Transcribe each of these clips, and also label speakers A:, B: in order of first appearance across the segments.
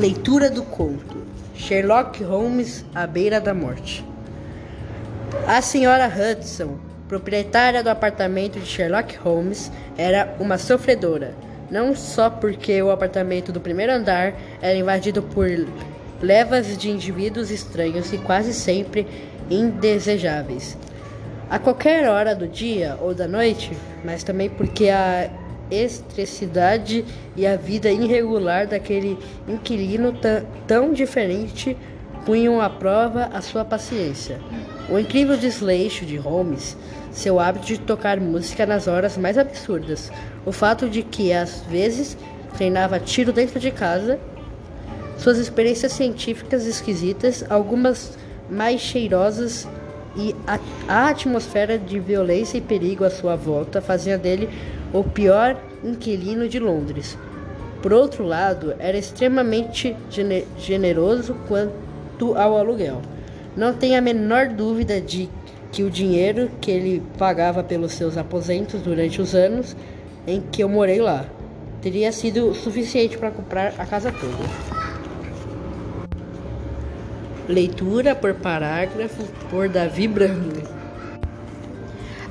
A: Leitura do conto: Sherlock Holmes à beira da morte. A senhora Hudson, proprietária do apartamento de Sherlock Holmes, era uma sofredora, não só porque o apartamento do primeiro andar era invadido por levas de indivíduos estranhos e quase sempre indesejáveis, a qualquer hora do dia ou da noite, mas também porque a excentricidade e a vida irregular daquele inquilino tão diferente punham à prova a sua paciência. O incrível desleixo de Holmes, seu hábito de tocar música nas horas mais absurdas, o fato de que às vezes treinava tiro dentro de casa, suas experiências científicas esquisitas, algumas mais cheirosas e a, a atmosfera de violência e perigo à sua volta fazia dele o pior inquilino de Londres. Por outro lado, era extremamente generoso quanto ao aluguel. Não tenho a menor dúvida de que o dinheiro que ele pagava pelos seus aposentos durante os anos em que eu morei lá teria sido suficiente para comprar a casa toda. Leitura por parágrafo por Davi Branco.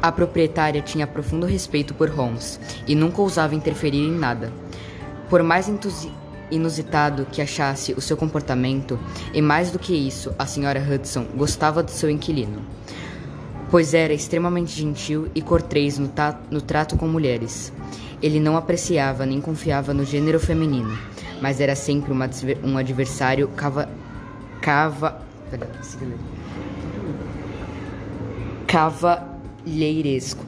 B: A proprietária tinha profundo respeito por Holmes e nunca ousava interferir em nada. Por mais inusitado que achasse o seu comportamento, e mais do que isso, a senhora Hudson gostava do seu inquilino, pois era extremamente gentil e cortês no, no trato com mulheres. Ele não apreciava nem confiava no gênero feminino, mas era sempre uma, um adversário cava. cava. cava cavalheiresco.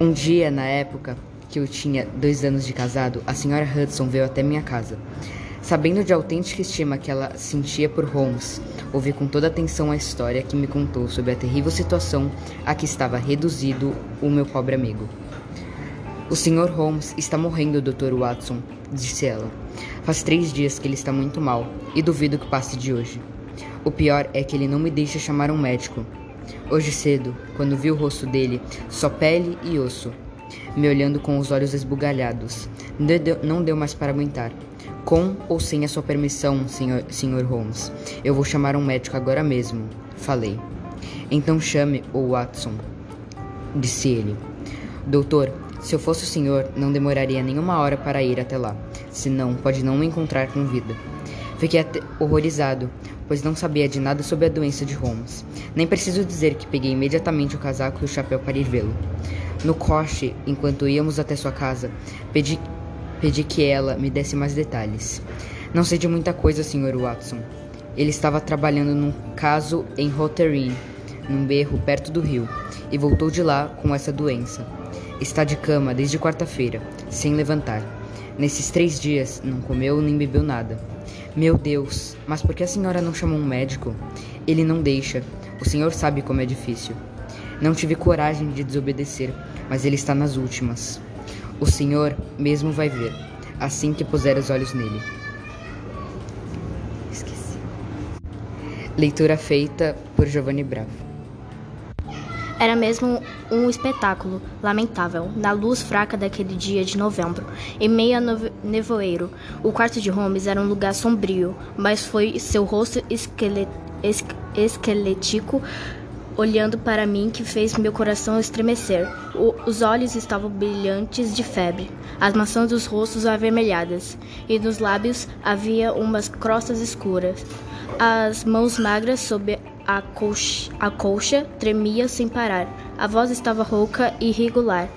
B: Um dia, na época que eu tinha dois anos de casado, a senhora Hudson veio até minha casa. Sabendo de autêntica estima que ela sentia por Holmes, ouvi com toda atenção a história que me contou sobre a terrível situação a que estava reduzido o meu pobre amigo. O Sr. Holmes está morrendo, Dr. Watson, disse ela. Faz três dias que ele está muito mal e duvido que passe de hoje. O pior é que ele não me deixa chamar um médico. Hoje cedo, quando vi o rosto dele, só pele e osso, me olhando com os olhos esbugalhados, não deu mais para aguentar. Com ou sem a sua permissão, senhor, senhor Holmes, eu vou chamar um médico agora mesmo, falei. Então chame o Watson, disse ele. Doutor, se eu fosse o senhor, não demoraria nenhuma hora para ir até lá, senão pode não me encontrar com vida. Fiquei horrorizado, pois não sabia de nada sobre a doença de Holmes. Nem preciso dizer que peguei imediatamente o casaco e o chapéu para ir vê-lo. No coche, enquanto íamos até sua casa, pedi, pedi que ela me desse mais detalhes. Não sei de muita coisa, Sr. Watson. Ele estava trabalhando num caso em Rotherham, num berro perto do rio, e voltou de lá com essa doença. Está de cama desde quarta-feira, sem levantar. Nesses três dias, não comeu nem bebeu nada. Meu Deus, mas por que a senhora não chamou um médico? Ele não deixa. O senhor sabe como é difícil. Não tive coragem de desobedecer, mas ele está nas últimas. O senhor mesmo vai ver, assim que puser os olhos nele. Esqueci. Leitura feita por Giovanni Bravo.
C: Era mesmo um espetáculo lamentável, na luz fraca daquele dia de novembro, em meio a nevoeiro. O quarto de Holmes era um lugar sombrio, mas foi seu rosto esquelético olhando para mim que fez meu coração estremecer. O, os olhos estavam brilhantes de febre, as maçãs dos rostos avermelhadas, e nos lábios havia umas crostas escuras. As mãos magras sob a colcha, a colcha tremia sem parar. A voz estava rouca e irregular.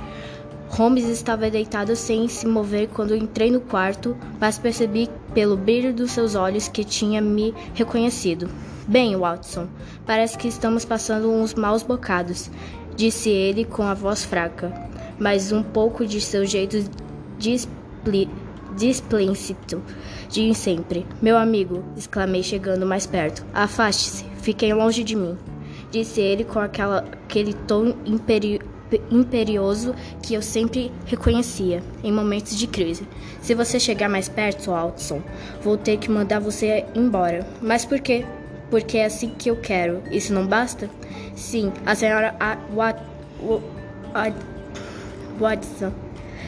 C: Holmes estava deitado sem se mover quando entrei no quarto, mas percebi pelo brilho dos seus olhos que tinha me reconhecido. Bem, Watson, parece que estamos passando uns maus bocados, disse ele com a voz fraca, mas um pouco de seu jeito displícito de sempre. Meu amigo, exclamei chegando mais perto, afaste-se. Fiquem longe de mim, disse ele com aquela, aquele tom imperi, imperioso que eu sempre reconhecia em momentos de crise. Se você chegar mais perto, Watson, vou ter que mandar você embora. Mas por quê? Porque é assim que eu quero. Isso não basta? Sim, a senhora a, Wat, Wat, Watson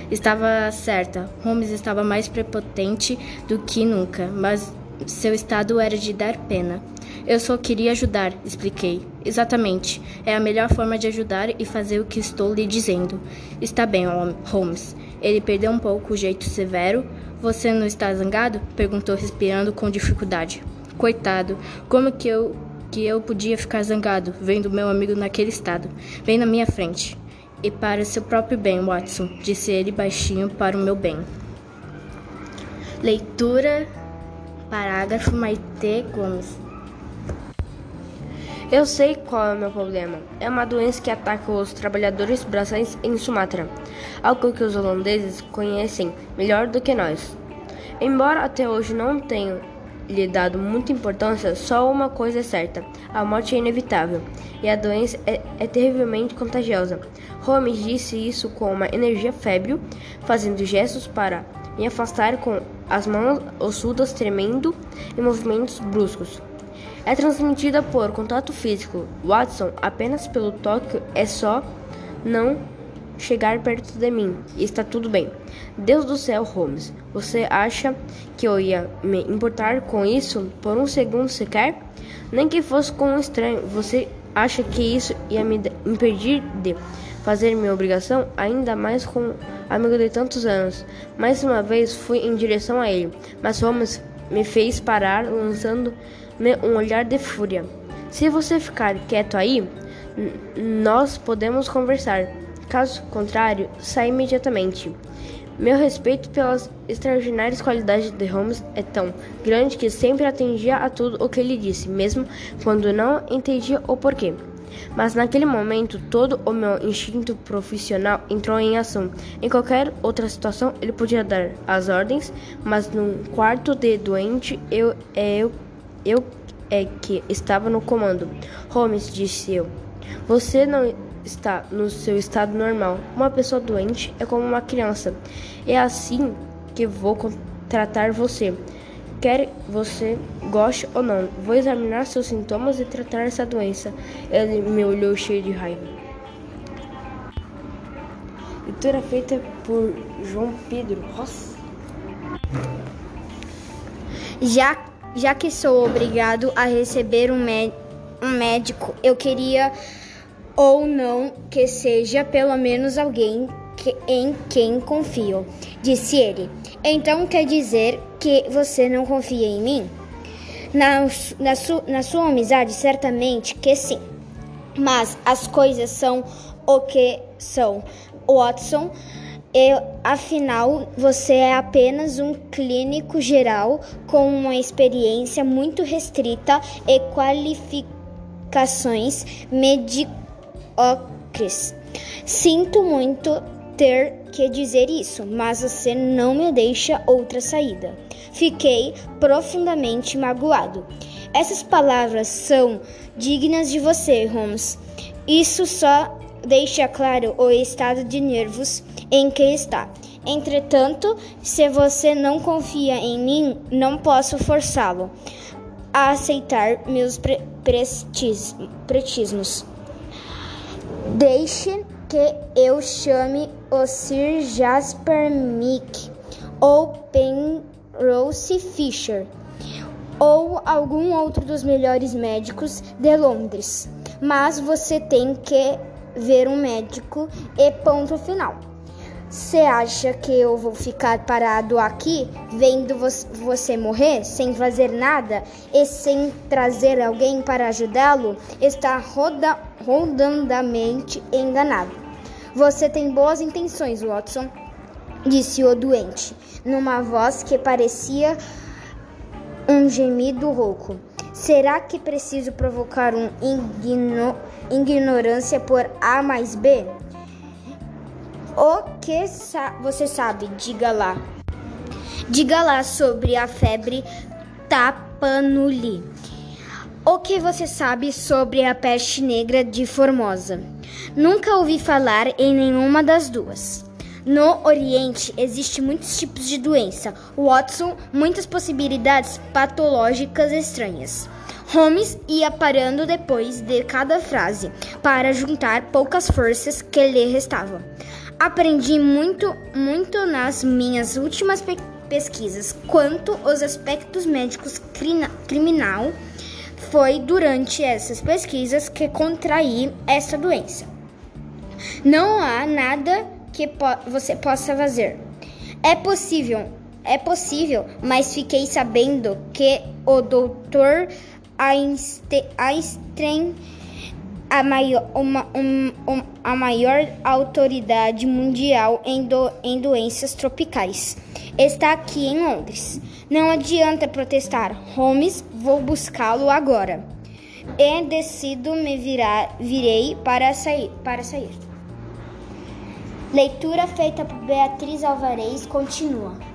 C: Estava certa. Holmes estava mais prepotente do que nunca, mas seu estado era de dar pena. Eu só queria ajudar, expliquei. Exatamente. É a melhor forma de ajudar e fazer o que estou lhe dizendo. Está bem, Holmes. Ele perdeu um pouco o jeito severo. Você não está zangado? perguntou, respirando com dificuldade. Coitado, como que eu que eu podia ficar zangado vendo meu amigo naquele estado, bem na minha frente. E para seu próprio bem, Watson, disse ele baixinho para o meu bem. Leitura, parágrafo Maite Gomes.
D: Eu sei qual é o meu problema. É uma doença que ataca os trabalhadores braçais em Sumatra, algo que os holandeses conhecem melhor do que nós. Embora até hoje não tenham lhe dado muita importância, só uma coisa é certa: a morte é inevitável e a doença é, é terrivelmente contagiosa. Holmes disse isso com uma energia febril, fazendo gestos para me afastar com as mãos ossudas tremendo em movimentos bruscos. É transmitida por contato físico. Watson, apenas pelo toque, é só não chegar perto de mim. Está tudo bem. Deus do céu, Holmes, você acha que eu ia me importar com isso por um segundo sequer? Nem que fosse com um estranho. Você acha que isso ia me impedir de fazer minha obrigação, ainda mais com amigo de tantos anos? Mais uma vez fui em direção a ele, mas Holmes me fez parar, lançando um olhar de fúria. Se você ficar quieto aí, nós podemos conversar. Caso contrário, saia imediatamente. Meu respeito pelas extraordinárias qualidades de Holmes é tão grande que sempre atendia a tudo o que ele disse, mesmo quando não entendia o porquê. Mas naquele momento, todo o meu instinto profissional entrou em ação. Em qualquer outra situação, ele podia dar as ordens, mas num quarto de doente, eu, é, eu eu é que estava no comando. Holmes, disse eu. Você não está no seu estado normal. Uma pessoa doente é como uma criança. É assim que vou tratar você. Quer você goste ou não, vou examinar seus sintomas e tratar essa doença. Ele me olhou cheio de raiva. Leitura feita por João Pedro Ross.
E: Já já que sou obrigado a receber um, um médico, eu queria ou não que seja pelo menos alguém que, em quem confio, disse ele. Então quer dizer que você não confia em mim? Na, na, su, na sua amizade, certamente que sim. Mas as coisas são o que são. Watson e, afinal, você é apenas um clínico geral com uma experiência muito restrita e qualificações medíocres. Sinto muito ter que dizer isso, mas você não me deixa outra saída. Fiquei profundamente magoado. Essas palavras são dignas de você, Holmes. Isso só deixa claro o estado de nervos em que está. Entretanto, se você não confia em mim, não posso forçá-lo a aceitar meus pre pretismos. Deixe que eu chame o Sir Jasper Mick ou Penrose Fisher ou algum outro dos melhores médicos de Londres. Mas você tem que ver um médico e ponto final. Você acha que eu vou ficar parado aqui vendo você morrer sem fazer nada e sem trazer alguém para ajudá-lo? Está roda, rodandamente enganado. Você tem boas intenções, Watson, disse o doente, numa voz que parecia um gemido rouco. Será que preciso provocar um igno, ignorância por A mais B? O que sa você sabe? Diga lá. Diga lá sobre a febre tapanuli. O que você sabe sobre a peste negra de Formosa? Nunca ouvi falar em nenhuma das duas. No Oriente existem muitos tipos de doença. Watson, muitas possibilidades patológicas estranhas. Holmes ia parando depois de cada frase para juntar poucas forças que lhe restavam. Aprendi muito, muito nas minhas últimas pe pesquisas quanto aos aspectos médicos criminal. Foi durante essas pesquisas que contraí essa doença. Não há nada que po você possa fazer. É possível, é possível, mas fiquei sabendo que o doutor Einstein, a maior, uma, um, um, a maior autoridade mundial em, do, em doenças tropicais, está aqui em Londres. Não adianta protestar, Holmes, vou buscá-lo agora. E decido me virar, virei para sair, para sair. Leitura feita por Beatriz Alvarez continua.